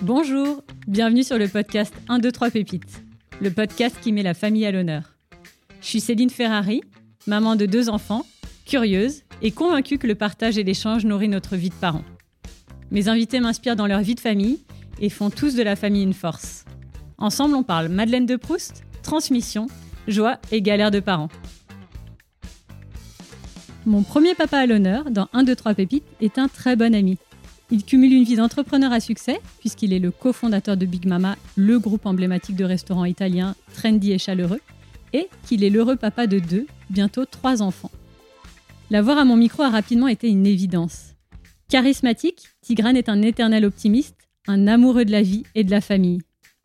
Bonjour, bienvenue sur le podcast 1, 2, 3 Pépites, le podcast qui met la famille à l'honneur. Je suis Céline Ferrari, maman de deux enfants, curieuse et convaincue que le partage et l'échange nourrit notre vie de parents. Mes invités m'inspirent dans leur vie de famille et font tous de la famille une force. Ensemble, on parle Madeleine de Proust, transmission, joie et galère de parents. Mon premier papa à l'honneur dans 1, 2, 3 Pépites est un très bon ami. Il cumule une vie d'entrepreneur à succès, puisqu'il est le cofondateur de Big Mama, le groupe emblématique de restaurants italiens trendy et chaleureux, et qu'il est l'heureux papa de deux, bientôt trois enfants. L'avoir à mon micro a rapidement été une évidence. Charismatique, Tigrane est un éternel optimiste, un amoureux de la vie et de la famille.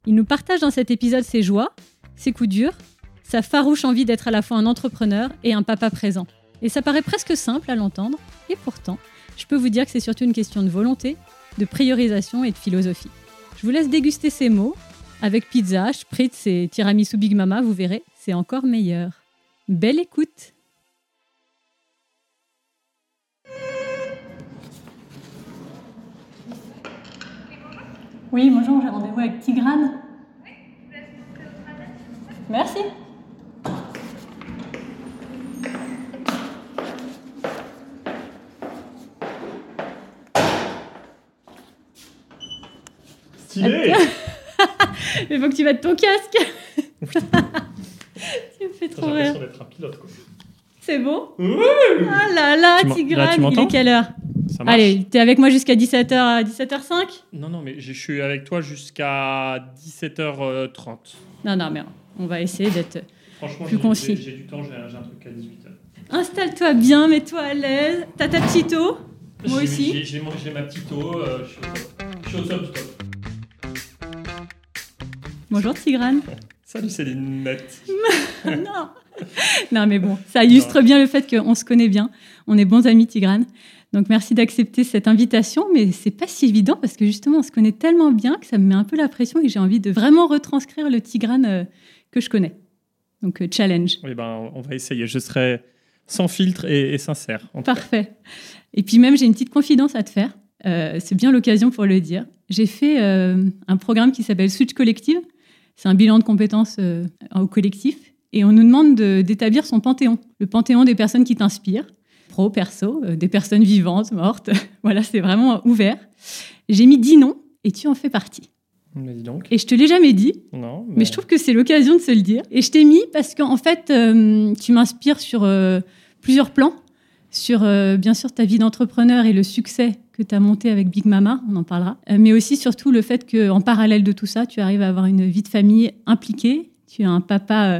Il nous partage dans cet épisode ses joies, ses coups durs, sa farouche envie d'être à la fois un entrepreneur et un papa présent. Et ça paraît presque simple à l'entendre, et pourtant, je peux vous dire que c'est surtout une question de volonté, de priorisation et de philosophie. Je vous laisse déguster ces mots. Avec pizza, spritz et tiramisu Big Mama, vous verrez, c'est encore meilleur. Belle écoute Oui, bonjour, j'ai rendez-vous avec Tigrane. Merci. Stylé Il faut que tu mettes ton casque. tu me fais J'ai trop rire. d'être un pilote. Quoi. C'est bon? Ouh Ah là là, Tu m'en- là, Tigrane, tu il m'entends? est quelle heure? Ça marche Allez, t'es avec moi jusqu'à 17h, à 17h05 Non, non, mais je suis avec toi jusqu'à 17h30. Non, non, mais on va essayer d'être... Franchement, Plus j'ai- concis. j'ai j'ai du temps, j'ai un, truc à 18h. Installe-toi bien, mets-toi à l'aise. T'as ta petite eau? Moi aussi. J'ai ma petite eau, euh, je suis au top. Je suis au top du top. Bonjour Tigrane. Salut Céline Net. non. non, mais bon, ça illustre bien le fait qu'on se connaît bien. On est bons amis, Tigrane. Donc merci d'accepter cette invitation, mais c'est pas si évident parce que justement on se connaît tellement bien que ça me met un peu la pression et j'ai envie de vraiment retranscrire le Tigrane euh, que je connais. Donc euh, challenge. Oui, ben, on va essayer. Je serai sans filtre et, et sincère. en tout cas. Parfait. Et puis même, j'ai une petite confidence à te faire. Euh, c'est bien l'occasion pour le dire. J'ai fait un programme qui s'appelle Switch Collective. C'est un bilan de compétences euh, au collectif. Et on nous demande de- d'établir son panthéon. Le panthéon des personnes qui t'inspirent, pro, perso, euh, des personnes vivantes, mortes. voilà, c'est vraiment ouvert. J'ai mis 10 noms et tu en fais partie. Mais dis donc. Et je te l'ai jamais dit, Non, mais je trouve que c'est l'occasion de se le dire. Et je t'ai mis parce qu'en fait, euh, tu m'inspires sur euh, plusieurs plans. Sur, euh, bien sûr, ta vie d'entrepreneur et le succès que tu as monté avec Big Mama, on en parlera. Euh, mais aussi, surtout, le fait qu'en parallèle de tout ça, tu arrives à avoir une vie de famille impliquée. Tu es un papa euh,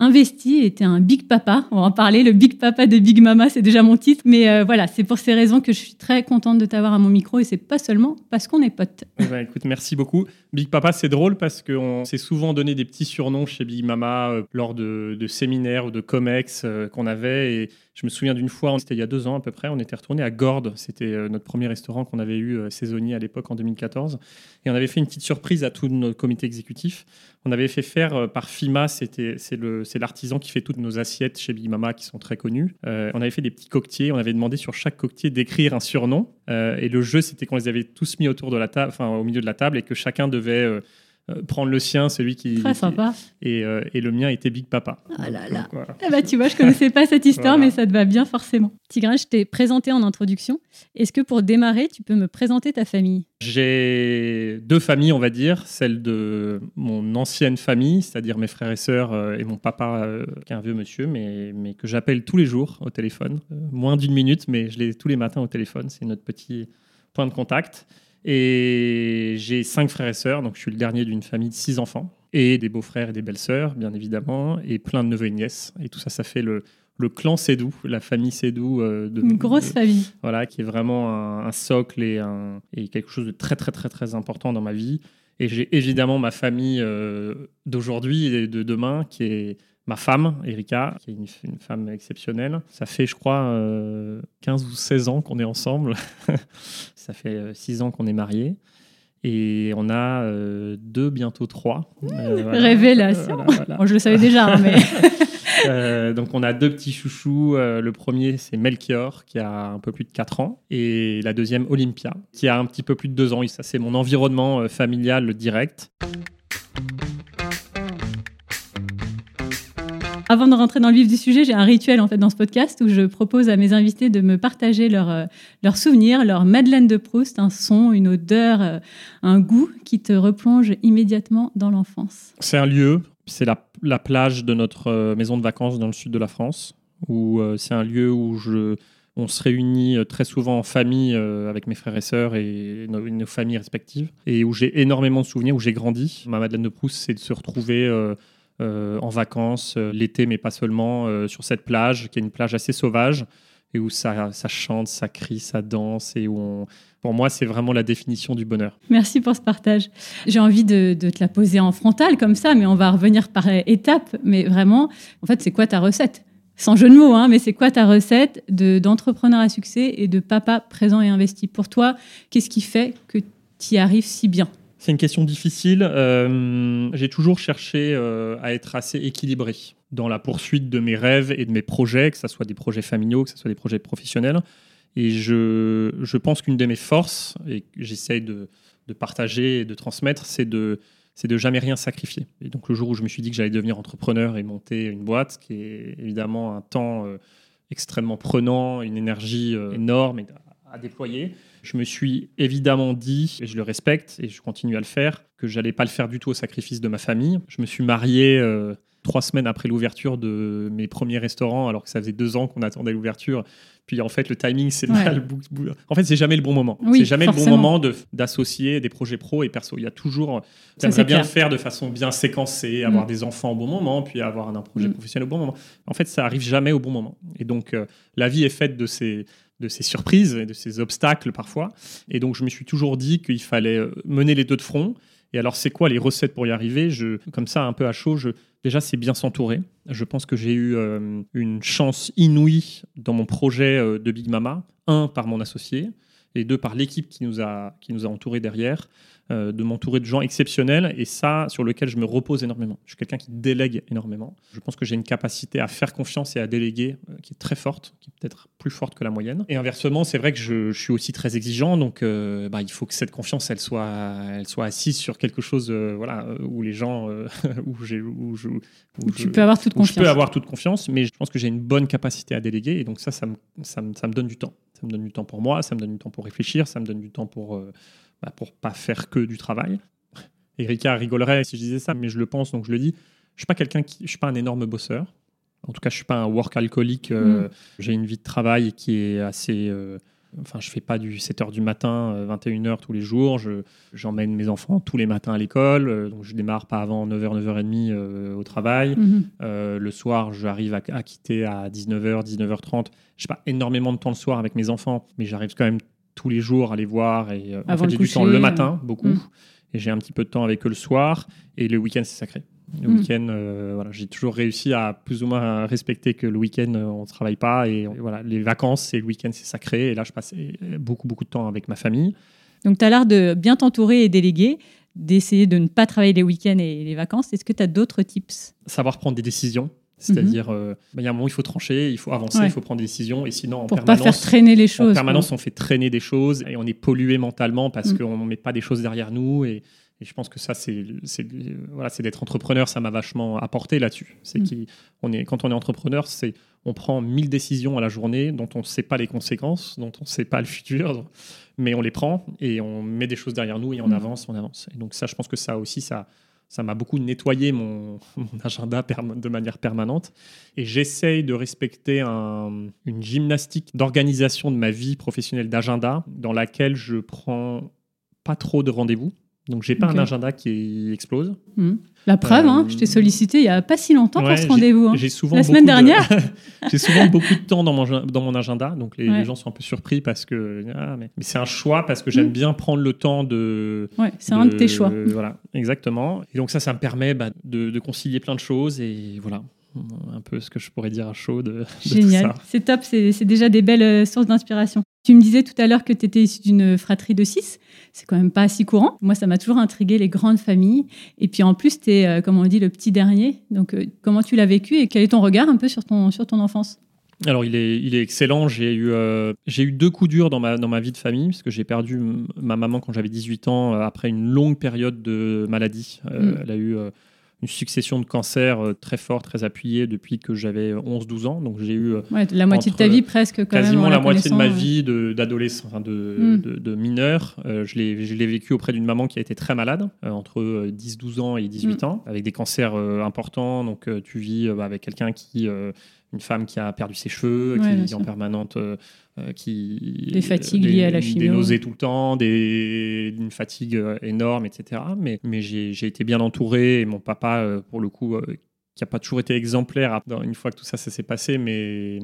investi es un big papa. On va en parler. Le big papa de Big Mama, c'est déjà mon titre. Mais euh, voilà, c'est pour ces raisons que je suis très contente de t'avoir à mon micro. Et c'est pas seulement parce qu'on est potes. Eh ben, écoute, merci beaucoup. Big Papa, c'est drôle parce qu'on s'est souvent donné des petits surnoms chez Big Mama euh, lors de, séminaires ou de comex euh, qu'on avait. Et je me souviens d'une fois, c'était il y a deux ans à peu près, on était retourné à Gordes. C'était notre premier restaurant qu'on avait eu saisonnier à l'époque en 2014. Et on avait fait une petite surprise à tout notre comité exécutif. On avait fait faire par FIMA, c'était c'est le c'est l'artisan qui fait toutes nos assiettes chez Big Mama qui sont très connus. Euh, on avait fait des petits coquetiers. On avait demandé sur chaque coquetier d'écrire un surnom. Euh, et le jeu, c'était qu'on les avait tous mis autour de la table, enfin au milieu de la table, et que chacun devait euh, prendre le sien, celui qui. Très qui- sympa. et, euh, et le mien était Big Papa. Ah là là. Donc, voilà. Ah bah tu vois, je connaissais pas cette histoire, Voilà. mais ça te va bien forcément. Tigrane, je t'ai présenté en introduction. Est-ce que pour démarrer, tu peux me présenter ta famille? J'ai deux familles, on va dire, celle de mon ancienne famille, c'est-à-dire mes frères et sœurs euh, et mon papa, qui est un vieux monsieur, mais, mais que j'appelle tous les jours au téléphone. Moins d'une minute, mais je l'ai tous les matins au téléphone. C'est notre petit point de contact. Et j'ai cinq frères et sœurs, donc je suis le dernier d'une famille de six enfants. Et des beaux-frères et des belles-sœurs, bien évidemment, et plein de neveux et nièces. Et tout ça, ça fait le, le clan Sédou, la famille Sédou. euh, de, Une grosse de- famille. voilà, qui est vraiment un, un socle et, un, et quelque chose de très très très très important dans ma vie. Et j'ai évidemment ma famille euh, d'aujourd'hui et de demain, qui est ma femme, Erika, qui est une, une femme exceptionnelle. Ça fait, je crois, euh, 15 ou 16 ans qu'on est ensemble. Ça fait euh, 6 ans qu'on est mariés. Et on a euh, deux, bientôt trois. Euh, voilà. Révélation. Voilà, voilà. Bon, je le savais déjà, hein, mais Euh, donc on a deux petits chouchous. Euh, le premier, c'est Melchior, qui a un peu plus de 4 ans. Et la deuxième, Olympia, qui a un petit peu plus de 2 ans. Et ça, c'est mon environnement euh, familial direct. Avant de rentrer dans le vif du sujet, j'ai un rituel en fait dans ce podcast où je propose à mes invités de me partager leurs leur souvenirs, leur Madeleine de Proust, un son, une odeur, un goût qui te replonge immédiatement dans l'enfance. C'est un lieu, c'est la, la, plage de notre euh, maison de vacances dans le sud de la France, où euh, c'est un lieu où je, on se réunit euh, très souvent en famille avec mes frères et sœurs et nos familles respectives, et où j'ai énormément de souvenirs, où j'ai grandi. Ma Madeleine de Proust, c'est de se retrouver en vacances l'été, mais pas seulement, sur cette plage, qui est une plage assez sauvage, et où ça, ça chante, ça crie, ça danse, et où on pour moi, c'est vraiment la définition du bonheur. Merci pour ce partage. J'ai envie de, te la poser en frontal comme ça, mais on va revenir par étapes. Mais vraiment, en fait, c'est quoi ta recette? Sans jeu de mots, hein, mais c'est quoi ta recette d'entrepreneur à succès et de papa présent et investi? Pour toi, qu'est-ce qui fait que tu y arrives si bien? C'est une question difficile. Euh, j'ai toujours cherché euh, à être assez équilibré dans la poursuite de mes rêves et de mes projets, que ce soit des projets familiaux, que ce soit des projets professionnels. Et je, je pense qu'une de mes forces, et que j'essaye de, de, partager et de transmettre, c'est de, c'est de jamais rien sacrifier. Et donc le jour où je me suis dit que j'allais devenir entrepreneur et monter une boîte, qui est évidemment un temps euh, extrêmement prenant, une énergie énorme à, déployer, je me suis évidemment dit, et je le respecte et je continue à le faire, que j'allais pas le faire du tout au sacrifice de ma famille. Je me suis marié. Euh, trois semaines après l'ouverture de mes premiers restaurants, alors que ça faisait deux ans qu'on attendait l'ouverture. Puis en fait, le timing, c'est En fait, c'est jamais le bon moment. c'est jamais le bon moment d'associer des projets pro et perso. Il y a toujours. J'aimerais bien le faire de façon bien séquencée, avoir mm. des enfants au bon moment, puis avoir un, projet mm. professionnel au bon moment. En fait, ça arrive jamais au bon moment. Et donc, euh, la vie est faite de ces de ces surprises et de ces obstacles parfois. Et donc, je me suis toujours dit qu'il fallait euh, mener les deux de front. Et alors, c'est quoi les recettes pour y arriver? Je, Comme ça, un peu à chaud, je, Déjà, c'est bien s'entourer. Je pense que j'ai eu euh, une chance inouïe dans mon projet euh, de Big Mama. Un, par mon associé, et deux, par l'équipe qui nous a, qui nous a entourés derrière. Euh, de m'entourer de gens exceptionnels et ça, sur lequel je me repose énormément. Je suis quelqu'un qui délègue énormément. Je pense que j'ai une capacité à faire confiance et à déléguer euh, qui est très forte, qui est peut-être plus forte que la moyenne. Et inversement, c'est vrai que je, suis aussi très exigeant, donc euh, bah, il faut que cette confiance, elle soit, elle soit assise sur quelque chose voilà, où les gens, où, j'ai, où, je, tu peux avoir toute confiance. Je peux avoir toute confiance, mais je pense que j'ai une bonne capacité à déléguer et donc ça, ça me, ça me, ça me donne du temps. Ça me donne du temps pour moi, ça me donne du temps pour réfléchir, ça me donne du temps pour bah, pour pas faire que du travail. Erika rigolerait si je disais ça, mais je le pense, donc je le dis. Je suis pas quelqu'un qui, je suis pas un énorme bosseur. En tout cas, je suis pas un work alcoolique. Euh, mm. J'ai une vie de travail qui est assez. Euh, enfin, je fais pas du 7h du matin, 21h euh, tous les jours. Je, j'emmène mes enfants tous les matins à l'école. donc, je démarre pas avant 9h, 9h30 au travail. Mm-hmm. le soir, j'arrive à, à, quitter à 19h, 19h30. Je pas énormément de temps le soir avec mes enfants, mais j'arrive quand même tous les jours à les voir. Et euh, en fait, j'ai du temps le matin, beaucoup. Mm. Et j'ai un petit peu de temps avec eux le soir. Et le week-end, c'est sacré. Le mm. week-end, euh, voilà, j'ai toujours réussi à plus ou moins respecter que le week-end, euh, on ne travaille pas. Et voilà, les vacances et le week-end, c'est sacré. Et là, je passe beaucoup, beaucoup de temps avec ma famille. Donc, tu as l'air de bien t'entourer et déléguer, d'essayer de ne pas travailler les week-ends et les vacances. Est-ce que tu as d'autres tips? Savoir prendre des décisions. C'est-à-dire, euh, bah, il y a un moment où il faut trancher, il faut avancer, il faut prendre des décisions. Et sinon, en Pour permanence, pas faire traîner les choses. En permanence, on fait traîner des choses et on est pollué mentalement parce mm. qu'on ne met pas des choses derrière nous. Et, je pense que ça, c'est voilà, d'être entrepreneur, ça m'a vachement apporté là-dessus. C'est mm. qu'on est, quand on est entrepreneur, c'est on prend mille décisions à la journée dont on ne sait pas les conséquences, dont on ne sait pas le futur, mais on les prend et on met des choses derrière nous et on mm. avance, on avance. Et donc ça, je pense que ça aussi, ça ça m'a beaucoup nettoyé mon, agenda de manière permanente. Et j'essaye de respecter une gymnastique d'organisation de ma vie professionnelle d'agenda dans laquelle je prends pas trop de rendez-vous. Donc, j'ai pas un agenda qui explose. Hmm. La preuve, hein, je t'ai euh, sollicité il y a pas si longtemps pour ce rendez-vous. Hein. La semaine dernière. j'ai souvent beaucoup de temps dans mon, dans mon agenda, donc les, gens sont un peu surpris parce que. Ah, mais, c'est un choix parce que j'aime hmm. bien prendre le temps de. Ouais, c'est un de tes choix. Voilà, exactement. Et donc ça, ça me permet bah, de, de, concilier plein de choses et voilà. un peu ce que je pourrais dire à chaud de, de Génial, c'est top, c'est déjà des belles euh, sources d'inspiration. Tu me disais tout à l'heure que tu étais issu d'une fratrie de six. C'est quand même pas si courant. Moi, ça m'a toujours intrigué les grandes familles. Et puis en plus, tu es, euh, comme on dit, le petit dernier. Donc, euh, comment tu l'as vécu et quel est ton regard un peu sur ton, sur ton enfance? Alors, il est, il est excellent. J'ai eu, j'ai eu deux coups durs dans ma, dans ma vie de famille, parce que j'ai perdu ma maman quand j'avais 18 ans, après une longue période de maladie. Mm. Elle a eu une succession de cancers euh, très forts, très appuyés depuis que j'avais 11-12 ans. Donc j'ai eu euh, la moitié de ta vie presque quand quasiment la, moitié de ma vie d'adolescent, enfin de, hmm. de, mineur. Euh, je l'ai vécu auprès d'une maman qui a été très malade entre 10-12 ans et 18 hmm. ans, avec des cancers importants. Donc tu vis avec quelqu'un qui une femme qui a perdu ses cheveux, qui vit en permanente euh, qui des fatigues liées à la chimie, des nausées tout le temps, des, une fatigue euh, énorme, etc. Mais, mais j'ai été bien entouré et mon papa, euh, pour le coup, qui n'a pas toujours été exemplaire une fois que tout ça, s'est passé, mais,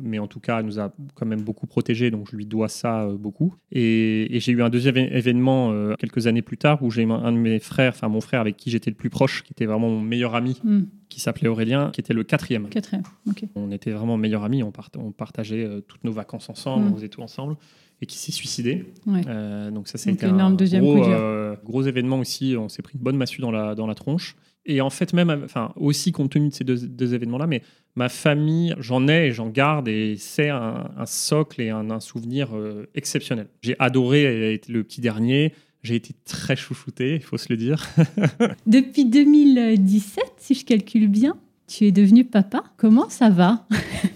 mais en tout cas, nous a quand même beaucoup protégés, donc je lui dois ça beaucoup. Et, j'ai eu un deuxième événement quelques années plus tard où j'ai un de mes frères, enfin mon frère avec qui j'étais le plus proche, qui était vraiment mon meilleur ami, hmm qui s'appelait Aurélien, qui était le quatrième. Quatrième, ok. On était vraiment meilleurs amis, on, on partageait euh, toutes nos vacances ensemble, mm. on faisait tout ensemble, et qui s'est suicidé. Euh, donc ça, c'était un gros, euh, gros, événement aussi. On s'est pris une bonne massue dans la, dans la tronche. Et en fait, même, enfin, aussi compte tenu de ces deux, événements-là, mais ma famille, j'en ai et j'en garde, et c'est un, socle et un, souvenir exceptionnel. J'ai adoré être le petit dernier. J'ai été très chouchouté, il faut se le dire. Depuis 2017, si je calcule bien, tu es devenu papa. Comment ça va?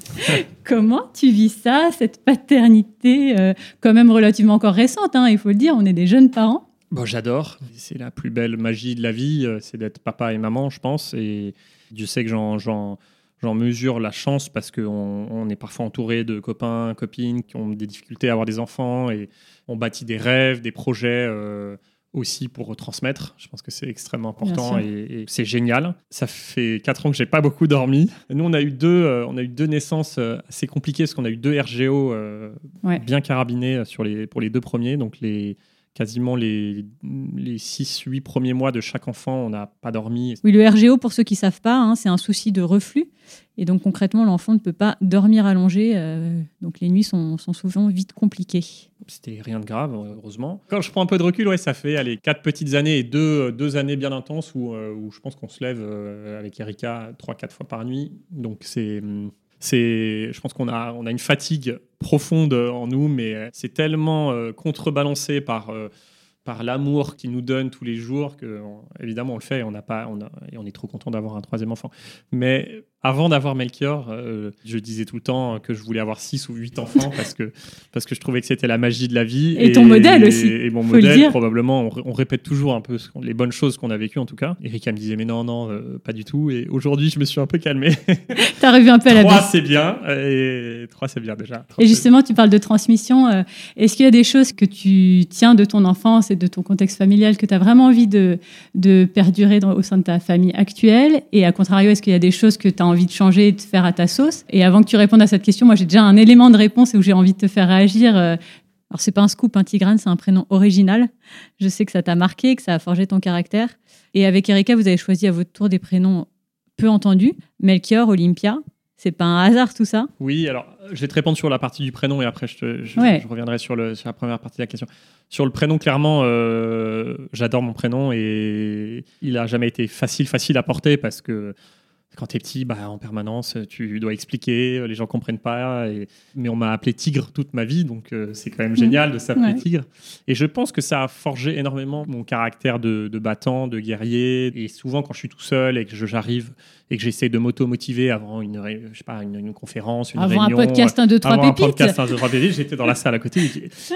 Comment tu vis ça, cette paternité euh, quand même relativement encore récente, hein, il faut le dire, on est des jeunes parents. Bon, J'adore, c'est la plus belle magie de la vie, euh, c'est d'être papa et maman, je pense, et Dieu sait que j'en mesure la chance parce qu'on on est parfois entouré de copains, copines qui ont des difficultés à avoir des enfants et on bâtit des rêves, des projets euh, aussi pour retransmettre. Je pense que c'est extrêmement important et, c'est génial. Ça fait quatre ans que j'ai pas beaucoup dormi. Nous, on a eu deux, euh, on a eu deux naissances assez compliquées parce qu'on a eu deux RGO bien carabinés sur les, pour les deux premiers. Donc les quasiment les, les 6-8 premiers mois de chaque enfant, on n'a pas dormi. Oui, le RGO, pour ceux qui ne savent pas, hein, c'est un souci de reflux. Et donc concrètement, l'enfant ne peut pas dormir allongé. Euh, donc les nuits sont, sont, souvent vite compliquées. C'était rien de grave, heureusement. Quand je prends un peu de recul, ouais, ça fait allez, 4 petites années et 2 deux, deux, années bien intenses où, euh, où je pense qu'on se lève euh, avec Erika 3-4 fois par nuit. Donc c'est hum, c'est, je pense qu'on a, on a une fatigue profonde en nous, mais c'est tellement euh, contrebalancé par, euh, par l'amour qu'il nous donne tous les jours que, évidemment, on le fait et on, pas, on, et on est trop content d'avoir un troisième enfant. Mais avant d'avoir Melchior, euh, je disais tout le temps que je voulais avoir six ou huit enfants parce que, parce que je trouvais que c'était la magie de la vie. Et, ton modèle aussi. Et, mon modèle, probablement, on, répète toujours un peu les bonnes choses qu'on a vécues en tout cas. Erika me disait, mais non, non, euh, pas du tout. Et aujourd'hui, je me suis un peu calmé. T'as revu un peu à la Trois, c'est bien. Et trois, c'est bien déjà. et justement, tu parles de transmission. Euh, est-ce qu'il y a des choses que tu tiens de ton enfance et de ton contexte familial que tu as vraiment envie de, de perdurer au sein de ta famille actuelle? Et à contrario, est-ce qu'il y a des choses que tu as envie envie de changer et de faire à ta sauce. Et avant que tu répondes à cette question, moi j'ai déjà un élément de réponse où j'ai envie de te faire réagir. Euh, alors c'est pas un scoop, un Tigrane, c'est un prénom original. Je sais que ça t'a marqué, que ça a forgé ton caractère. Et avec Erika, vous avez choisi à votre tour des prénoms peu entendus. Melchior, Olympia. C'est pas un hasard tout ça? Oui, alors je vais te répondre sur la partie du prénom et après je, je, reviendrai sur, le, sur, la première partie de la question. Sur le prénom, clairement, euh, j'adore mon prénom et il a jamais été facile, facile à porter parce que quand tu es petit, bah, en permanence, tu dois expliquer, les gens comprennent pas. Et... Mais on m'a appelé Tigre toute ma vie, donc euh, c'est quand même mmh. génial de s'appeler Tigre. Et je pense que ça a forgé énormément mon caractère de, de, battant, de guerrier. Et souvent, quand je suis tout seul et que j'arrive et que j'essaie de m'auto-motiver avant une, je sais pas, une, conférence, une avant réunion. un podcast 1, 2, 3 pépites. un podcast 1, 2, 3 pépites, j'étais dans la salle à côté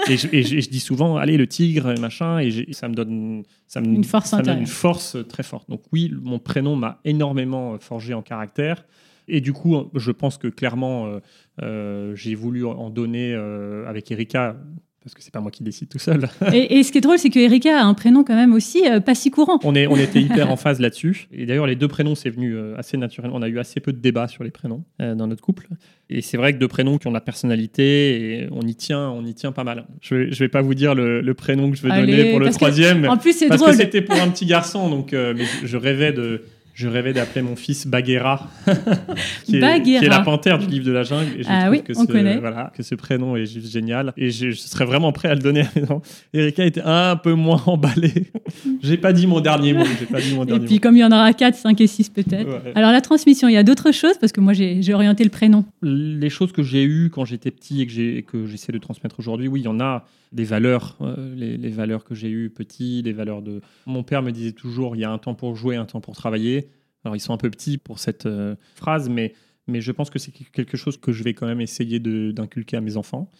et, je, dis souvent, allez, le tigre, machin, et ça me donne, ça me, une, force ça me donne une force très forte. Donc oui, mon prénom m'a énormément forgé en caractère. Et du coup, je pense que clairement, euh, euh, j'ai voulu en donner euh, avec Erika parce que c'est pas moi qui décide tout seul. et, ce qui est drôle, c'est que Erika a un prénom quand même aussi euh, pas si courant. On, est, on était hyper en phase là-dessus. Et d'ailleurs, les deux prénoms, c'est venu euh, assez naturellement. On a eu assez peu de débats sur les prénoms euh, dans notre couple. Et c'est vrai que deux prénoms qui ont de la personnalité, et on y tient, on y tient pas mal. Je vais, je vais pas vous dire le, prénom que je veux donner pour le troisième. en plus, c'est Parce que c'était pour un petit garçon, donc mais je, rêvais de je rêvais d'appeler mon fils Bagheera, qui, est, Bagheera. qui est la panthère du livre de la jungle. Et je Ah trouve oui, que on ce, connaît. Voilà, que ce prénom est juste génial. Et je, je serais vraiment prêt à le donner. Non, Erika était un peu moins emballée. j'ai pas dit mon dernier mot. J'ai pas dit mon Et puis, mot. comme il y en aura 4, 5 et 6 peut-être. Ouais. Alors, la transmission, il y a d'autres choses parce que moi, j'ai orienté le prénom. les choses que j'ai eues quand j'étais petit et que j'essaie de transmettre aujourd'hui, oui, il y en a des valeurs, euh, les, les valeurs que j'ai eues petit, des valeurs de. Mon père me disait toujours il y a un temps pour jouer, un temps pour travailler. Alors ils sont un peu petits pour cette euh, phrase, mais, mais je pense que c'est quelque chose que je vais quand même essayer d'inculquer à mes enfants.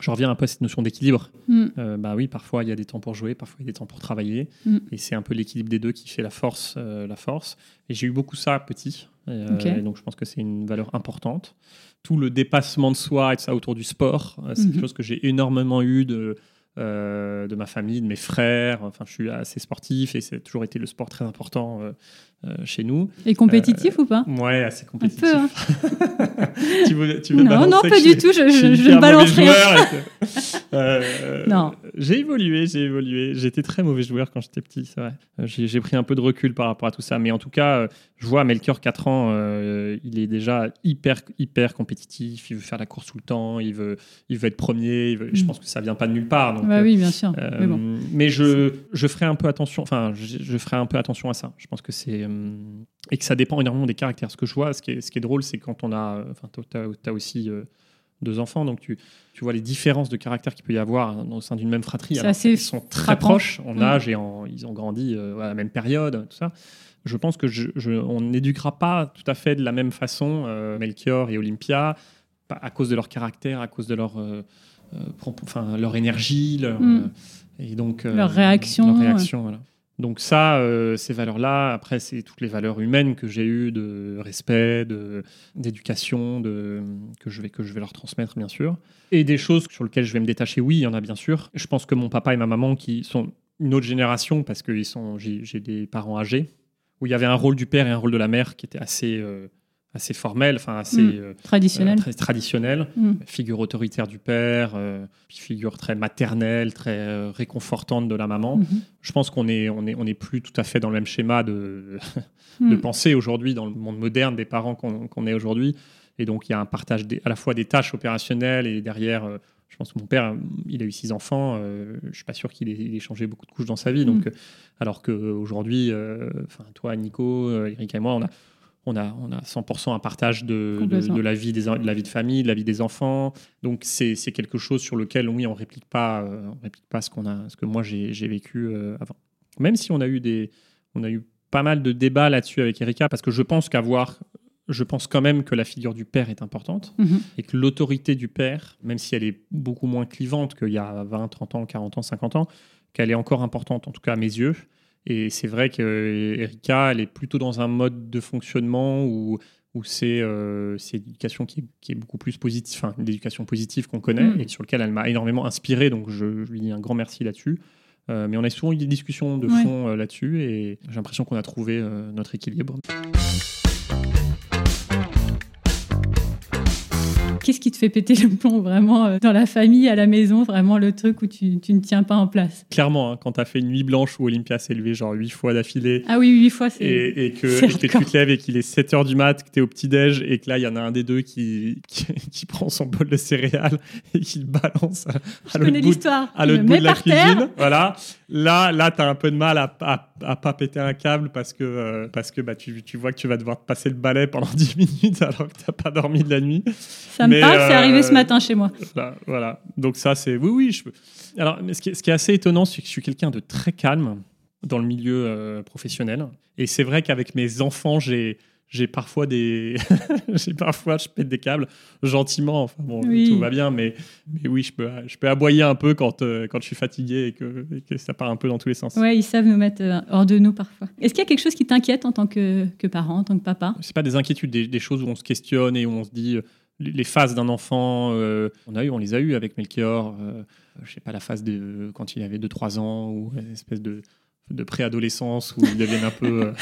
Je reviens un peu à cette notion d'équilibre. Mm. Euh, bah oui, parfois il y a des temps pour jouer, parfois il y a des temps pour travailler, Mm. et c'est un peu l'équilibre des deux qui fait la force, euh, la force. Et j'ai eu beaucoup ça petit, et donc je pense que c'est une valeur importante. Tout le dépassement de soi et de ça autour du sport, c'est Mhm. quelque chose que j'ai énormément eu de euh, de ma famille, de mes frères. Enfin, je suis assez sportif et c'est toujours été le sport très important euh, euh, chez nous. Et compétitif ou pas? Ouais, assez Un compétitif. peu, hein. tu veux, tu veux Non, non, pas du tout. Je, je je, ne balance rien. que- Non. J'ai évolué, j'ai évolué. J'étais très mauvais joueur quand j'étais petit, c'est vrai. J'ai pris un peu de recul par rapport à tout ça. Mais en tout cas, je vois Melchior, 4 ans, il est déjà hyper, hyper compétitif. Il veut faire la course tout le temps. Il veut, il veut être premier. Je Mm. pense que ça vient pas de nulle part. donc, Bah euh, oui, bien sûr. euh, Mais bon. mais je, je ferai un peu attention. Enfin, je, je ferai un peu attention à ça. Je pense que c'est euh, et que ça dépend énormément des caractères. Ce que je vois, ce qui est, ce qui est drôle, c'est quand on a, enfin, tu as, aussi euh, deux enfants, donc tu, tu vois les différences de caractère qu'il peut y avoir au sein d'une même fratrie. C'est alors assez Ils sont très frappant. proches en Mm. âge et en, ils ont grandi à la même période, tout ça. Je pense que je, je- on n'éduquera pas tout à fait de la même façon euh, Melchior et Olympia à cause de leur caractère, à cause de leur, euh, enfin, leur énergie, leur, Mm. euh, et donc euh, Leur réaction, leur ouais. réaction, voilà. Donc ça, euh, ces valeurs-là, après, c'est toutes les valeurs humaines que j'ai eues de respect, de d'éducation, de que je vais que je vais leur transmettre bien sûr, et des choses sur lesquelles je vais me détacher. Oui, il y en a bien sûr. Je pense que mon papa et ma maman, qui sont une autre génération, parce que ils sont, j'ai j'ai des parents âgés, où il y avait un rôle du père et un rôle de la mère qui était assez euh, assez formel, enfin assez Mm. euh, Traditionnel. euh, très traditionnel Mm. figure autoritaire du père, euh, puis figure très maternelle, très euh, réconfortante de la maman. Mhm. Je pense qu'on est, on est, on est plus tout à fait dans le même schéma de, de pensée aujourd'hui dans le monde moderne des parents qu'on est aujourd'hui. Et donc, il y a un partage des- à la fois des tâches opérationnelles et derrière, je pense que mon père, il a eu six enfants. euh, je suis pas sûr qu'il ait, changé beaucoup de couches dans sa vie. Donc, alors qu'aujourd'hui, enfin, toi, Nico, Eric et moi, on a, on a, on a 100% un partage de, de, Complètement. de la vie des, de la vie de famille, de la vie des enfants. Donc, c'est quelque chose sur lequel, oui, on réplique pas, euh, on réplique pas ce, qu'on a, ce que moi, j'ai j'ai vécu euh, avant. Même si on a eu des, on a eu pas mal de débats là-dessus avec Erika, parce que je pense qu'avoir, je pense quand même que la figure du père est importante Mhm. et que l'autorité du père, même si elle est beaucoup moins clivante qu'il y a 20, 30 ans, 40 ans, 50 ans, qu'elle est encore importante, en tout cas à mes yeux. Et c'est vrai que Erika, elle est plutôt dans un mode de fonctionnement où, où c'est euh, c'est une éducation qui qui est beaucoup plus positive, enfin, une éducation positive qu'on connaît Mm. et sur lequel elle m'a énormément inspiré. Donc je, je lui dis un grand merci là-dessus. Euh, mais on a souvent eu des discussions de Ouais. fond euh, là-dessus et j'ai l'impression qu'on a trouvé euh, notre équilibre. Qu'est-ce qui te fait péter le plomb vraiment euh, dans la famille, à la maison, vraiment le truc où tu, tu ne tiens pas en place? Clairement, hein, quand tu as fait une nuit blanche où Olympia s'est levée genre huit fois d'affilée Ah oui, huit fois, c'est. et, et que, et que tu te lèves et qu'il est 7h du mat, que tu es au petit-déj et que là, il y en a un des deux qui, qui, qui prend son bol de céréales et qui le balance à, l'autre bout, l'histoire. à l'autre bout de la par terre. cuisine. Voilà. Là, là tu as un peu de mal à, à, à pas péter un câble parce que, euh, parce que bah, tu, tu vois que tu vas devoir te passer le balai pendant 10 minutes alors que tu pas dormi de la nuit. Ça me Mais, parle, c'est euh, arrivé ce matin chez moi. Voilà, voilà. Donc ça, c'est... Oui, oui. Je... peux- Alors, mais ce qui, est, ce qui est assez étonnant, c'est que je suis quelqu'un de très calme dans le milieu euh, professionnel. Et c'est vrai qu'avec mes enfants, j'ai... J'ai parfois des, j'ai parfois je pète des câbles gentiment. Enfin bon, Oui. tout va bien, mais, mais oui, je peux, je peux aboyer un peu quand, euh, quand je suis fatigué et que, et que ça part un peu dans tous les sens. Ouais, ils savent nous mettre euh, hors de nous parfois. Est-ce qu'il y a quelque chose qui t'inquiète en tant que, que parent, en tant que papa? C'est pas des inquiétudes, des, des choses où on se questionne et où on se dit euh, les phases d'un enfant, euh, on a eu, on les a eu avec Melchior. euh, je sais pas la phase de quand il avait 2-3 ans ou une espèce de de préadolescence où ils deviennent un peu euh,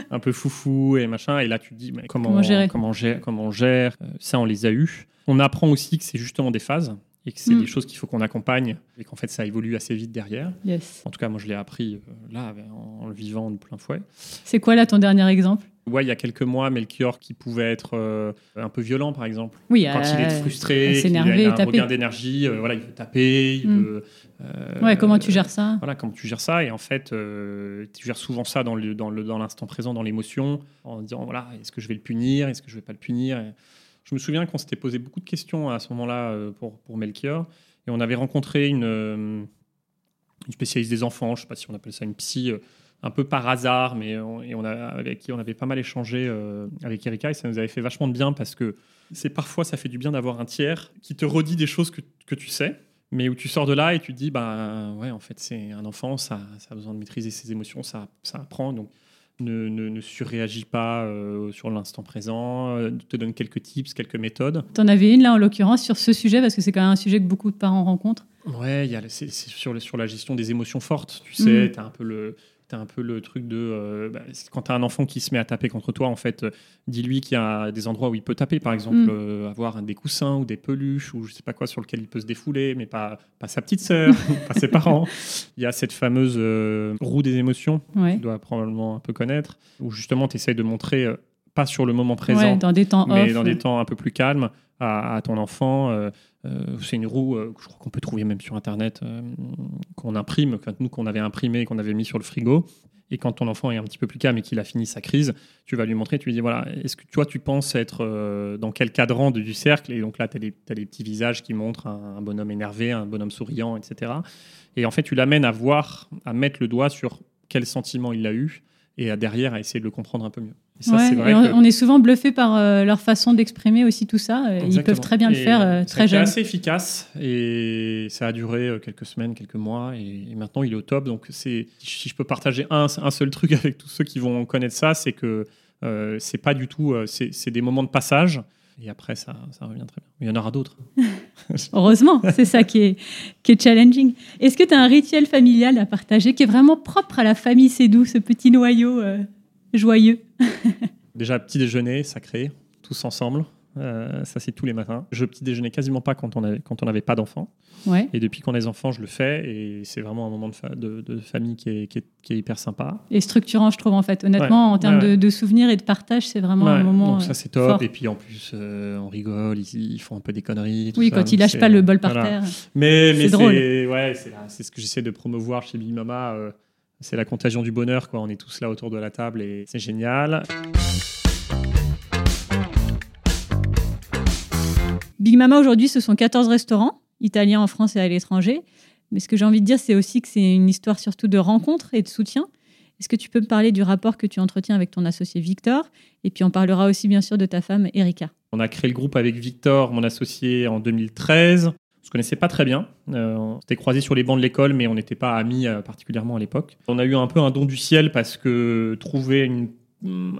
un peu foufou et machin. Et là, tu te dis mais comment Comment gérer comment on gère, comment on gère. Euh, Ça, on les a eu. On apprend aussi que c'est justement des phases et que c'est Mm. des choses qu'il faut qu'on accompagne et qu'en fait ça évolue assez vite derrière. Yes. En tout cas, moi je l'ai appris euh, là en le vivant de plein fouet. C'est quoi là ton dernier exemple? Ouais, il y a quelques mois, Melchior qui pouvait être euh, un peu violent par exemple. Oui, Quand il euh, est frustré, qu'il s'énerver a, il a un taper. regain d'énergie, euh, voilà, il veut taper, il Mm. veut, euh, Ouais, comment tu gères ça? Voilà, comment tu gères ça? Et en fait, euh, tu gères souvent ça dans le dans le dans l'instant présent, dans l'émotion, en disant voilà, est-ce que je vais le punir? Est-ce que je vais pas le punir? Et Je me souviens qu'on s'était posé beaucoup de questions à ce moment-là euh, pour pour Melchior, et on avait rencontré une euh, une spécialiste des enfants, je sais pas si on appelle ça une psy. euh, un peu par hasard, mais et on a, avec qui on avait pas mal échangé avec Erika et ça nous avait fait vachement de bien parce que c'est parfois ça fait du bien d'avoir un tiers qui te redit des choses que, que tu sais, mais où tu sors de là et tu te dis bah ouais en fait c'est un enfant, ça, ça a besoin de maîtriser ses émotions, ça, ça apprend donc ne, ne, ne surréagis pas euh, sur l'instant présent, euh, te donne quelques tips, quelques méthodes. T'en avais une là en l'occurrence sur ce sujet parce que c'est quand même un sujet que beaucoup de parents rencontrent. Ouais, y a c'est c'est sur, le- sur la gestion des émotions fortes. Tu sais, Mhm. tu as un peu le. T'as un peu le truc de. euh, bah, quand tu as un enfant qui se met à taper contre toi, en fait, euh, dis-lui qu'il y a des endroits où il peut taper, par exemple, Mhm. euh, avoir des coussins ou des peluches ou je sais pas quoi sur lequel il peut se défouler, mais pas, pas sa petite sœur, pas ses parents. Il y a cette fameuse roue des émotions, Ouais. tu dois probablement un peu connaître, où justement tu essayes de montrer, pas sur le moment présent, Ouais, dans des temps mais off. dans des temps un peu plus calmes à, ton enfant. euh, euh, c'est une roue euh, que je crois qu'on peut trouver même sur Internet, qu'on imprime, nous qu'on avait imprimé et qu'on avait mis sur le frigo. Et quand ton enfant est un petit peu plus calme et qu'il a fini sa crise, tu vas lui montrer, tu lui dis voilà, est-ce que toi tu penses être dans quel cadran du cercle? Et donc là, tu as, des petits visages qui montrent un, un bonhomme énervé, un bonhomme souriant, etc. Et en fait, tu l'amènes à voir, à mettre le doigt sur quel sentiment il a eu et à derrière à essayer de le comprendre un peu mieux. Et ça, Ouais, c'est vrai et on, que- on est souvent bluffé par euh, leur façon d'exprimer aussi tout ça. Ils peuvent très bien le faire euh, très jeune. assez efficace et ça a duré euh, quelques semaines, quelques mois et, et maintenant il est au top. Donc c'est si je peux partager un, un seul truc avec tous ceux qui vont connaître ça, c'est que euh, c'est pas du tout, c'est c'est des moments de passage et après ça, ça revient très bien. Mais il y en aura d'autres. Heureusement, c'est ça qui est, qui est challenging. Est-ce que tu as un rituel familial à partager qui est vraiment propre à la famille? C'est doux, ce petit noyau joyeux Déjà petit déjeuner sacré, tous ensemble. Euh, ça c'est tous les matins. Je petit déjeuner quasiment pas quand on avait quand on n'avait pas d'enfants. Ouais. Et depuis qu'on a des enfants, je le fais et c'est vraiment un moment de, fa- de- de famille qui est, qui est- qui est hyper sympa. Et structurant, je trouve, en fait. Honnêtement, Ouais, en termes ouais, de, de souvenirs et de partage, c'est vraiment un moment. donc euh, ça c'est top. fort. Et puis en plus, euh, on rigole, ils, ils font un peu des conneries. tout Oui, ça, quand ils lâchent pas le bol par voilà. terre. Mais, mais C'est ouais, c'est ce que j'essaie de promouvoir chez Big Mama. euh, c'est la contagion du bonheur, quoi. On est tous là autour de la table et c'est génial. Big Mama, aujourd'hui, ce sont 14 restaurants, italiens en France et à l'étranger. Mais ce que j'ai envie de dire, c'est aussi que c'est une histoire surtout de rencontres et de soutien. Est-ce que tu peux me parler du rapport que tu entretiens avec ton associé Victor? Et puis on parlera aussi bien sûr de ta femme Erika. On a créé le groupe avec Victor, mon associé, en 2013. On se connaissait pas très bien. Euh, on s'était croisés sur les bancs de l'école, mais on n'était pas amis euh, particulièrement à l'époque. On a eu un peu un don du ciel parce que trouver une-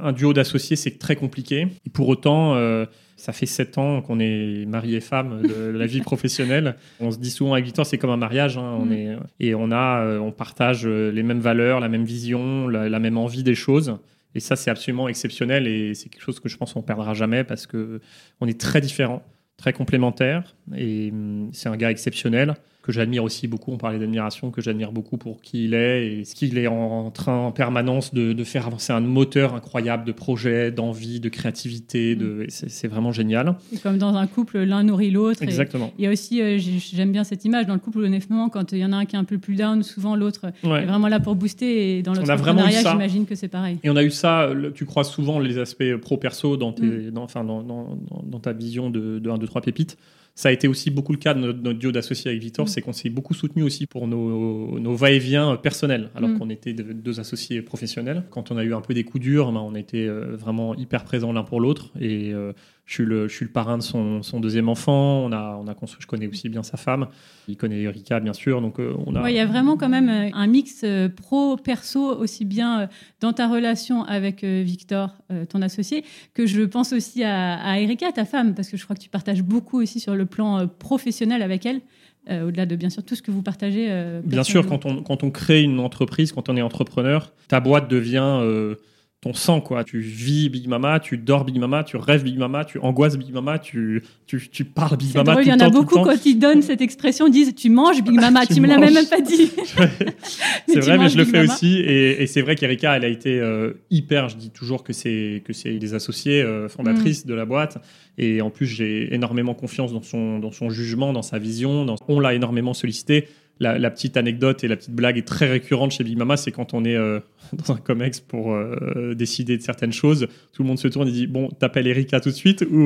un duo d'associés, c'est très compliqué. Et pour autant, euh, ça fait sept ans qu'on est mari et femme de la vie professionnelle. On se dit souvent avec Victor, c'est comme un mariage. hein. on Mm. est, et on, a, on partage les mêmes valeurs, la même vision, la, la même envie des choses. Et ça, c'est absolument exceptionnel et c'est quelque chose que je pense qu'on perdra jamais parce que on est très différents, très complémentaires. Et hum, c'est un gars exceptionnel que j'admire aussi beaucoup. On parlait d'admiration, que j'admire beaucoup pour qui il est et ce qu'il est en, train en permanence de, de faire avancer un moteur incroyable de projet, d'envie, de créativité. De, et c'est vraiment génial. Et comme dans un couple, l'un nourrit l'autre. Exactement. Il y a aussi, euh, j'ai- j'aime bien cette image, dans le couple, honnêtement, quand il y en a un qui est un peu plus down, souvent l'autre Ouais. est vraiment là pour booster. Et dans On a vraiment eu l'entrepreneuriat, ça. j'imagine que c'est pareil. Et on a eu ça, tu crois souvent les aspects pro-perso dans, tes- dans, enfin, dans, dans- dans- dans ta vision de, de 1, 2, 3 pépites. Ça a été aussi beaucoup le cas de notre, notre duo d'associés avec Victor, Mm. c'est qu'on s'est beaucoup soutenu aussi pour nos, nos va-et-vient personnels, alors Mm. qu'on était de- deux associés professionnels. Quand on a eu un peu des coups durs, ben, on était euh, vraiment hyper présents l'un pour l'autre. Et euh, je, suis le, je suis le parrain de son, son deuxième enfant. On a, on a construit, je connais aussi bien sa femme. Il connaît Erika, bien sûr. Donc euh, on a. Ouais, il y a vraiment quand même euh, un mix euh, pro-perso, aussi bien dans ta relation avec Victor, ton associé, que je pense aussi à, à Erika, ta femme, parce que je crois que tu partages beaucoup aussi sur le plan professionnel avec elle, euh, au-delà de bien sûr tout ce que vous partagez. euh, Bien sûr, quand on, quand on crée une entreprise, quand on est entrepreneur, ta boîte devient euh, ton sang, quoi. Tu vis Big Mama, tu dors Big Mama, tu rêves Big Mama, tu angoisses Big Mama, tu, tu, tu parles Big Mama. Drôle, tout il y en a beaucoup quand ils donnent cette expression, disent tu manges Big Mama, tu, Tu me l'as même pas dit. c'est vrai, mais je le fais Mama. aussi. Et, et c'est vrai qu'Erika, elle a été euh, hyper. Je dis toujours que c'est que c'est des associés euh, Mm. fondatrices de la boîte. Et en plus, j'ai énormément confiance dans son dans son jugement, dans sa vision. Dans... On l'a énormément sollicité. La, la petite anecdote et la petite blague est très récurrente chez Big Mama, c'est quand on est euh, dans un comex pour euh, décider de certaines choses, tout le monde se tourne et dit bon, t'appelles Erika tout de suite ou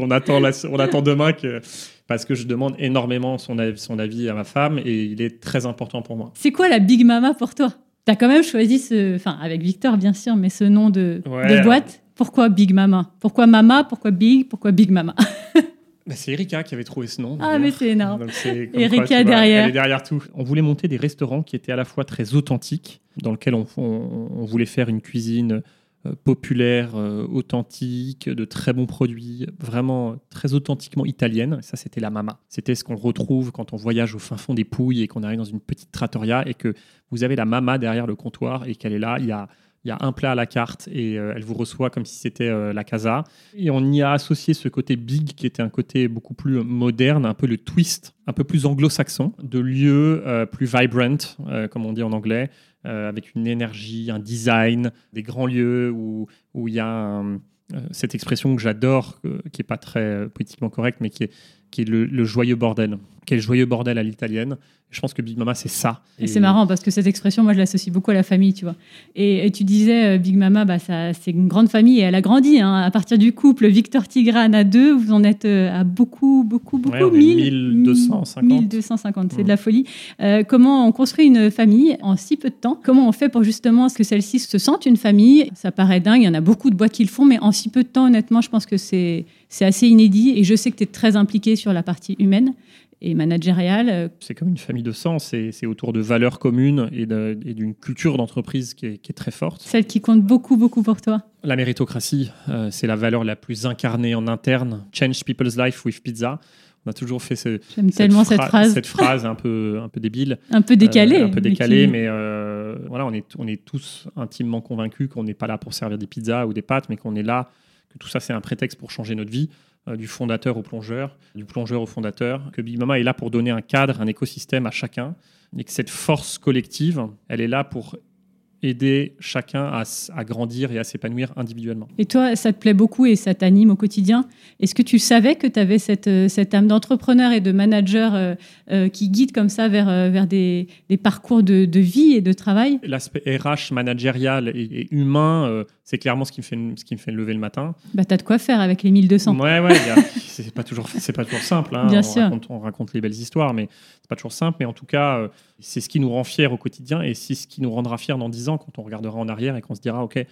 on attend la- on attend demain que parce que je demande énormément son avis, son avis à ma femme et il est très important pour moi. C'est quoi la Big Mama pour toi? T'as quand même choisi ce, enfin avec Victor bien sûr, mais ce nom de, Ouais. de boîte. Pourquoi Big Mama? Pourquoi Mama? Pourquoi Big? Pourquoi Big Mama? Bah, c'est Erika qui avait trouvé ce nom. Ah mais c'est énorme. Donc, Erika quoi, tu vois, derrière. Elle est derrière tout. On voulait monter des restaurants qui étaient à la fois très authentiques, dans lesquels on, on- on voulait faire une cuisine euh, populaire, euh, authentique, de très bons produits, vraiment très authentiquement italienne. Et ça, c'était la mama. C'était ce qu'on retrouve quand on voyage au fin fond des Pouilles et qu'on arrive dans une petite trattoria et que vous avez la mama derrière le comptoir et qu'elle est là. Il y a il y a un plat à la carte et euh, elle vous reçoit comme si c'était euh, la casa. Et on y a associé ce côté big qui était un côté beaucoup plus moderne, un peu le twist, un peu plus anglo-saxon, de lieux euh, plus vibrant, comme on dit en anglais, avec une énergie, un design, des grands lieux où où il y a cette expression que j'adore, qui est pas très politiquement correcte, mais qui est, qui est le, le joyeux bordel, est le joyeux bordel à l'italienne. Je pense que Big Mama, c'est ça. Et c'est marrant parce que cette expression, moi, je l'associe beaucoup à la famille, tu vois. Et, et tu disais, euh, Big Mama, bah, c'est une grande famille et elle a grandi. hein. À partir du couple Victor Tigrane à deux, vous en êtes euh, à beaucoup, beaucoup, beaucoup. Ouais, on est 1000, 1250. 1250, c'est de la folie. Euh, comment on construit une famille en si peu de temps? Comment on fait pour justement que celle-ci se sente une famille? Ça paraît dingue, il y en a beaucoup de boîtes qui le font, mais en si peu de temps, honnêtement, je pense que c'est assez inédit. Et je sais que tu es très impliqué sur la partie humaine et managériale. Euh, C'est comme une famille de sang, c'est c'est autour de valeurs communes et de- d'une culture d'entreprise qui est, qui est très forte. Celle qui compte beaucoup, beaucoup pour toi. La méritocratie, euh, c'est la valeur la plus incarnée en interne. Change people's life with pizza. On a toujours fait ce- J'aime tellement cette phra- phrase. cette phrase un peu, un peu débile. Un peu décalée. Euh, un peu décalé, qui- mais euh, voilà, on est, on est tous intimement convaincus qu'on n'est pas là pour servir des pizzas ou des pâtes, mais qu'on est là, que tout ça c'est un prétexte pour changer notre vie, du fondateur au plongeur, du plongeur au fondateur, que Big Mama est là pour donner un cadre, un écosystème à chacun, et que cette force collective, elle est là pour aider chacun à, grandir et à s'épanouir individuellement. Et toi, ça te plaît beaucoup et ça t'anime au quotidien. Est-ce que tu savais que tu avais cette, euh, cette âme d'entrepreneur et de manager euh, euh, qui guide comme ça vers, vers des, des parcours de, de vie et de travail? L'aspect RH, managérial et, et humain, euh, c'est clairement ce qui, me fait, ce qui me fait lever le matin. bah, Tu as de quoi faire avec les 1200. Ouais, ouais, c'est pas toujours, c'est pas toujours simple. hein. Bien on, sûr. Raconte, on raconte les belles histoires, mais c'est pas toujours simple. Mais en tout cas, c'est ce qui nous rend fiers au quotidien et c'est ce qui nous rendra fiers dans 10 ans quand on regardera en arrière et qu'on se dira, ok,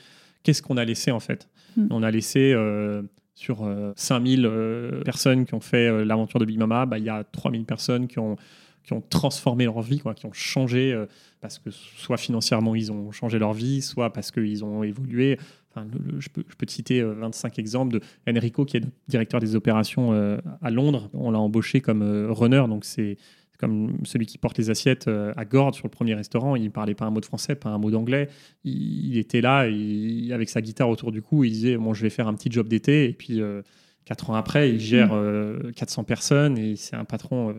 qu'est-ce qu'on a laissé en fait? Mm. On a laissé euh, sur euh, 5000 euh, personnes qui ont fait euh, l'aventure de Big Mama, bah, il y a 3000 personnes qui ont qui ont transformé leur vie, quoi, qui ont changé parce que soit financièrement ils ont changé leur vie, soit parce qu'ils ont évolué. Enfin, le- le- je, peux, je peux te citer euh, 25 exemples de Enrico, qui est directeur des opérations à Londres. On l'a embauché comme runner, donc c'est comme celui qui porte les assiettes euh, à Gordes sur le premier restaurant. Il ne parlait pas un mot de français, pas un mot d'anglais. Il, il était là, il- avec sa guitare autour du cou, il disait bon, Je vais faire un petit job d'été. Et puis, euh, quatre ans après, il gère euh, 400 personnes et c'est un patron.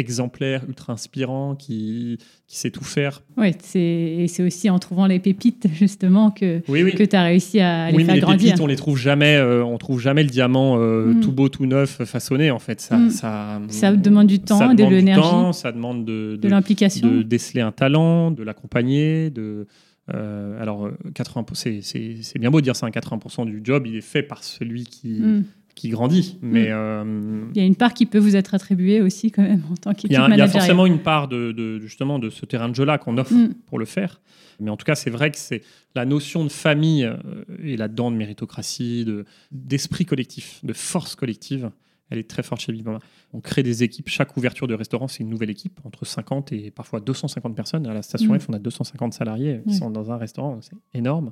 Exemplaire, ultra inspirant, qui, qui sait tout faire. Oui, et c'est aussi en trouvant les pépites, justement, que, Oui, oui. que tu as réussi à les oui, faire mais les grandir. pépites, on les trouve jamais. euh, on trouve jamais le diamant euh, Mm. tout beau, tout neuf, façonné. En fait, ça, Mm. ça, Ça demande du temps, ça de demande du l'énergie. ça demande de, de de, l'implication. de déceler un talent, de l'accompagner, de euh, alors euh, 80, c'est- bien beau de dire ça, hein, 80% du job, il est fait par celui qui, Mm. Qui grandit, mais euh, Il y a une part qui peut vous être attribuée aussi, quand même, en tant qu'équipe il y, a, il y a managériale. forcément une part de, de- justement de ce terrain de jeu là qu'on offre Mm. pour le faire. Mais en tout cas, c'est vrai que c'est la notion de famille euh, et là-dedans de méritocratie, de d'esprit collectif, de force collective. Elle est très forte chez Big Mama. On crée des équipes. Chaque ouverture de restaurant, c'est une nouvelle équipe, entre 50 et parfois 250 personnes. À la station Mm. F, on a 250 salariés qui sont dans un restaurant. C'est énorme.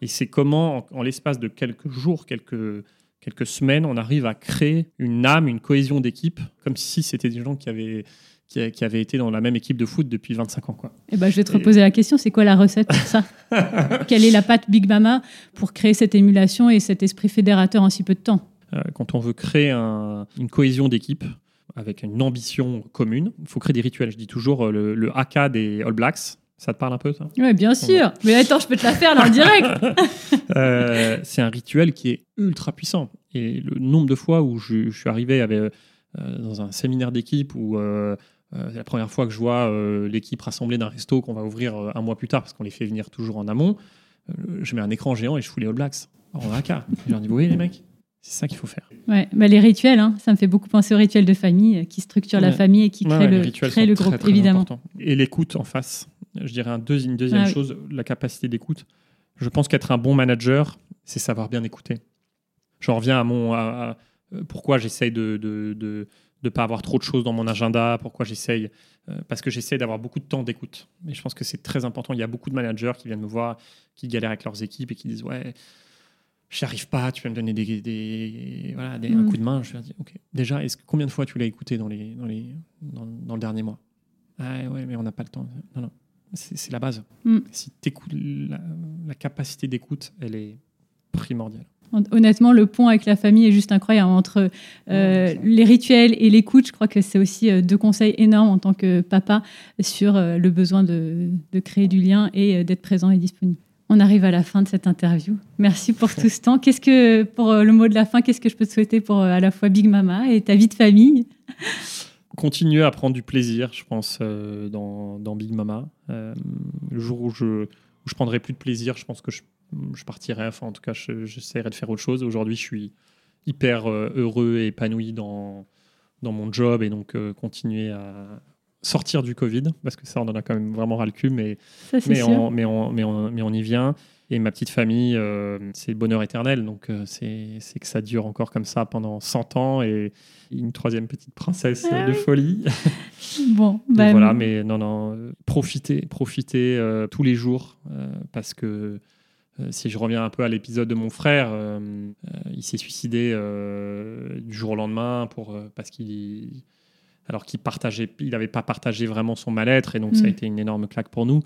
Et c'est comment, en, en l'espace de quelques jours, quelques, quelques semaines, on arrive à créer une âme, une cohésion d'équipe, comme si c'était des gens qui avaient qui, avait été dans la même équipe de foot depuis 25 ans. Quoi. Eh ben, je vais te reposer la question, c'est quoi la recette pour ça? Quelle est la patte Big Mama pour créer cette émulation et cet esprit fédérateur en si peu de temps? Euh, quand on veut créer un- une cohésion d'équipe avec une ambition commune, il faut créer des rituels. Je dis toujours euh, le, le haka des All Blacks. Ça te parle un peu, ça? Oui, bien sûr. Mais attends, je peux te la faire là en direct. Euh, c'est un rituel qui est ultra puissant. Et le nombre de fois où je, je suis arrivé avec, euh, dans un séminaire d'équipe où euh, c'est la première fois que je vois l'équipe rassemblée d'un resto qu'on va ouvrir un mois plus tard parce qu'on les fait venir toujours en amont, je mets un écran géant et je fous les All Blacks en haka. Je leur dis, vous voyez les mecs, c'est ça qu'il faut faire. Ouais, bah, les rituels, hein, ça me fait beaucoup penser aux rituels de famille qui structurent la famille et qui Ouais, créent le, rituels créent sont le très, groupe, très évidemment. Et l'écoute en face. Je dirais un deuxi- une deuxième Ah oui. chose, la capacité d'écoute. Je pense qu'être un bon manager, c'est savoir bien écouter. J'en reviens à mon. à- à- euh, pourquoi j'essaye de ne de, de pas avoir trop de choses dans mon agenda, pourquoi j'essaye. euh, parce que j'essaye d'avoir beaucoup de temps d'écoute. Et je pense que c'est très important. Il y a beaucoup de managers qui viennent me voir, qui galèrent avec leurs équipes et qui disent Ouais, j'y arrive pas, tu peux me donner des, des, voilà, des- un Mm. coup de main. Je dis Ok, déjà, est-ce combien de fois tu l'as écouté dans, les, dans, les, dans, dans le dernier mois? Ah ouais, mais on n'a pas le temps. Non, non. C'est la base. Mm. Si la, la capacité d'écoute, elle est primordiale. Hon- Honnêtement, le pont avec la famille est juste incroyable. Entre euh, les rituels et l'écoute, je crois que c'est aussi euh, deux conseils énormes en tant que papa sur euh, le besoin de, de créer du lien et d'être présent et disponible. On arrive à la fin de cette interview. Merci pour tout ce temps. Qu'est-ce que, pour le mot de la fin, qu'est-ce que je peux te souhaiter pour à la fois Big Mama et ta vie de famille? Continuer à prendre du plaisir, je pense, euh, dans, dans Big Mama. Euh, le jour où je, où je prendrai plus de plaisir, je pense que je, je partirai. Enfin, en tout cas, je- j'essaierai de faire autre chose. Aujourd'hui, je suis hyper euh, heureux et épanoui dans, dans mon job et donc euh, continuer à sortir du Covid, parce que ça, on en a quand même vraiment ras le cul, mais Ça, mais on, mais, on, mais, on, mais on y vient. Et ma petite famille, euh, c'est le bonheur éternel. Donc, euh, c'est que ça dure encore comme ça pendant 100 ans et une troisième petite princesse Ah de oui. folie. Bon, bah, voilà, mais non, non, euh, profitez, profitez euh, tous les jours parce que si je reviens un peu à l'épisode de mon frère, il s'est suicidé du jour au lendemain pour, parce qu'il alors qu'il partageait, il n'avait pas partagé vraiment son mal-être et donc ça a Mm. été une énorme claque pour nous.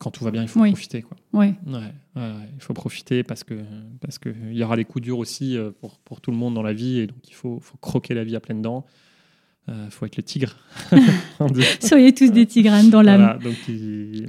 Quand tout va bien, il faut Oui. profiter. Quoi. ouais. Ouais, ouais, ouais, il faut profiter parce que parce que il y aura des coups durs aussi euh, pour, pour tout le monde dans la vie et donc il faut, faut croquer la vie à pleines dents. Il faut être le tigre. Soyez tous des tigranes dans l'âme. Voilà, donc il-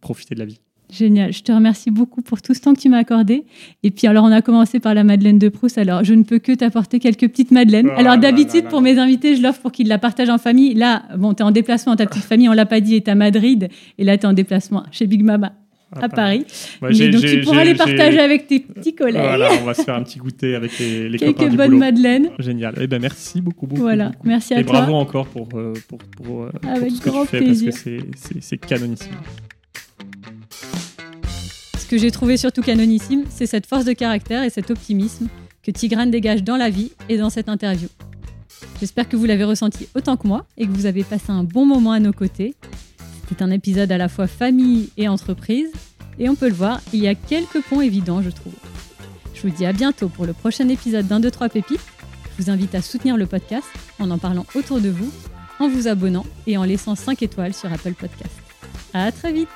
profitez de la vie. Génial. Je te remercie beaucoup pour tout ce temps que tu m'as accordé. Et puis, alors, on a commencé par la Madeleine de Proust. Alors, je ne peux que t'apporter quelques petites Madeleines. Ah alors, d'habitude, pour mes invités, je l'offre pour qu'ils la partagent en famille. Là, bon, tu es en déplacement ta petite famille, on l'a pas dit, et à Madrid. Et là, tu es en déplacement chez Big Mama à Paris. Ouais, Mais donc, tu pourras les partager avec tes petits collègues. Voilà, on va se faire un petit goûter avec les, les copains quelques du bonnes. Madeleines. Génial. Eh ben merci beaucoup, beaucoup. Voilà. beaucoup. Merci à Et toi. bravo encore pour, euh, pour, pour, euh, tout ce que tu fais plaisir. parce que c'est canonissime. Ce que j'ai trouvé surtout canonissime, c'est cette force de caractère et cet optimisme que Tigrane dégage dans la vie et dans cette interview. J'espère que vous l'avez ressenti autant que moi et que vous avez passé un bon moment à nos côtés. C'était un épisode à la fois famille et entreprise, et on peut le voir, il y a quelques ponts évidents, je trouve. Je vous dis à bientôt pour le prochain épisode d'un 2 3 pépites. Je vous invite à soutenir le podcast en en parlant autour de vous, en vous abonnant et en laissant 5 étoiles sur Apple Podcast. À très vite